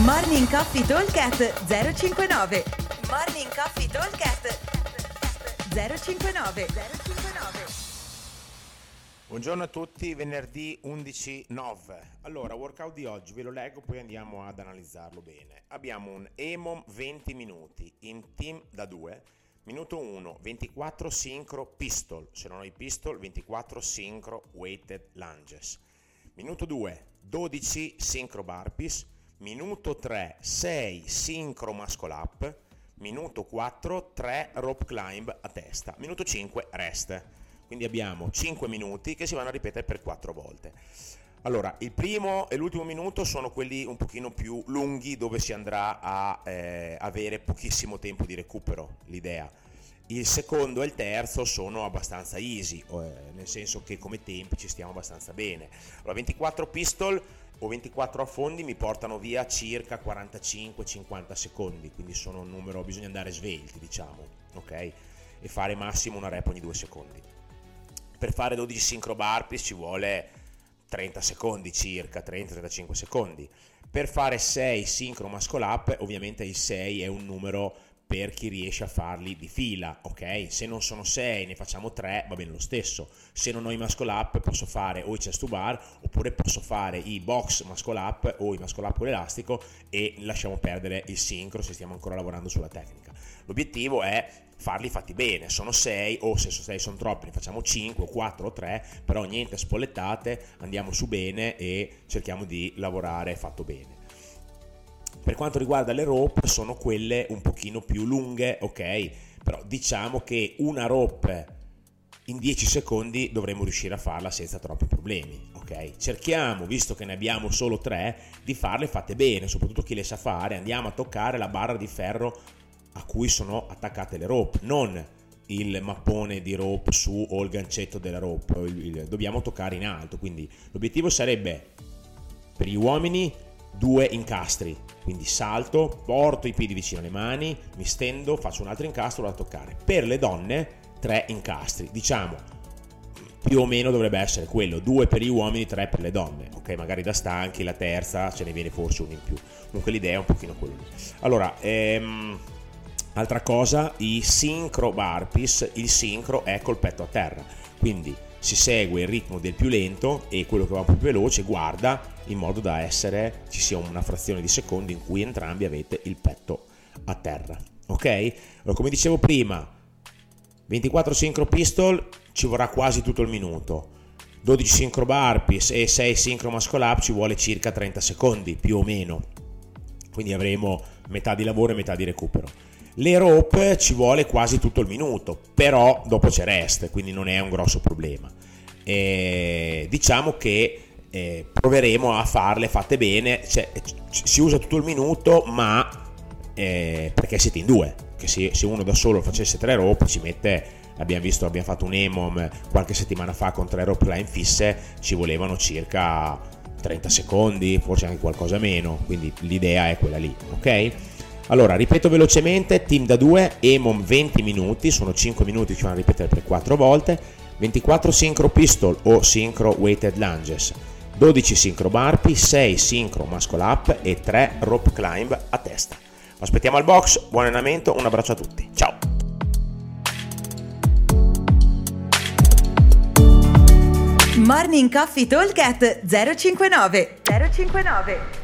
Morning Coffee Talkcast 059 Morning Coffee Talkcast 059 059 Buongiorno a tutti, venerdì 11-9. Allora, workout di oggi ve lo leggo, poi andiamo ad analizzarlo bene. Abbiamo un EMOM 20 minuti in team da 2. Minuto 1, 24 sincro pistol, se non ho i pistol, 24 sincro weighted lunges. Minuto 2, 12 sincro burpees. Minuto 3, 6 sincro muscle up. Minuto 4, 3 rope climb a testa. Minuto 5, rest. Quindi abbiamo 5 minuti che si vanno a ripetere per 4 volte. Allora, il primo e l'ultimo minuto sono quelli un pochino più lunghi dove si andrà a eh, avere pochissimo tempo di recupero, l'idea. Il secondo e il terzo sono abbastanza easy, eh, nel senso che come tempi ci stiamo abbastanza bene. Allora, 24 pistol o 24 affondi mi portano via circa 45-50 secondi, quindi sono un numero, bisogna andare svelti, diciamo, ok? E fare massimo una rep ogni 2 secondi per fare 12 sincro burpees ci vuole 30 secondi circa, 30-35 secondi. Per fare 6 sincro muscle up, ovviamente il 6 è un numero per chi riesce a farli di fila, ok? Se non sono 6, ne facciamo 3, va bene lo stesso. Se non ho i muscle up, posso fare o i chest to bar, oppure posso fare i box muscle up o i muscle up con l'elastico e lasciamo perdere il sincro se stiamo ancora lavorando sulla tecnica. L'obiettivo è farli fatti bene, sono 6 o se 6 sono troppi ne facciamo 5 o 4 o 3, però niente spollettate, andiamo su bene e cerchiamo di lavorare fatto bene. Per quanto riguarda le rope sono quelle un pochino più lunghe, ok? Però diciamo che una rope in 10 secondi dovremmo riuscire a farla senza troppi problemi, ok? Cerchiamo, visto che ne abbiamo solo 3, di farle fatte bene, soprattutto chi le sa fare, andiamo a toccare la barra di ferro a cui sono attaccate le rope, non il mappone di rope su o il gancetto della rope, dobbiamo toccare in alto, quindi l'obiettivo sarebbe per gli uomini due incastri, quindi salto, porto i piedi vicino alle mani, mi stendo, faccio un altro incastro da toccare. Per le donne tre incastri, diciamo più o meno dovrebbe essere quello, due per gli uomini, tre per le donne, ok? Magari da stanchi, la terza ce ne viene forse uno in più. Comunque l'idea è un pochino quello lì. Allora, ehm, Altra cosa, i sincro burpees, il sincro è col petto a terra, quindi si segue il ritmo del più lento e quello che va più veloce guarda in modo da essere, ci sia una frazione di secondo in cui entrambi avete il petto a terra. Ok? Allora, come dicevo prima, 24 sincro pistol ci vorrà quasi tutto il minuto. 12 sincro burpees e 6 sincro muscle up ci vuole circa 30 secondi più o meno. Quindi avremo metà di lavoro e metà di recupero. Le rope ci vuole quasi tutto il minuto, però dopo c'è rest, quindi non è un grosso problema. E diciamo che eh, proveremo a farle fatte bene, cioè, si usa tutto il minuto, ma eh, perché siete in due, che se, se, uno da solo facesse tre rope ci mette, abbiamo visto, abbiamo fatto un EMOM qualche settimana fa con tre rope line fisse, ci volevano circa 30 secondi, forse anche qualcosa meno, quindi l'idea è quella lì, ok? Allora, ripeto velocemente, team da 2, EMOM 20 minuti, sono 5 minuti, ci vanno a ripetere per 4 volte, 24 sincro pistol o sincro weighted lunges, 12 sincro burpee, 6 sincro muscle up e 3 rope climb a testa. Aspettiamo al box, buon allenamento, un abbraccio a tutti, ciao! Morning Coffee Talk 059 059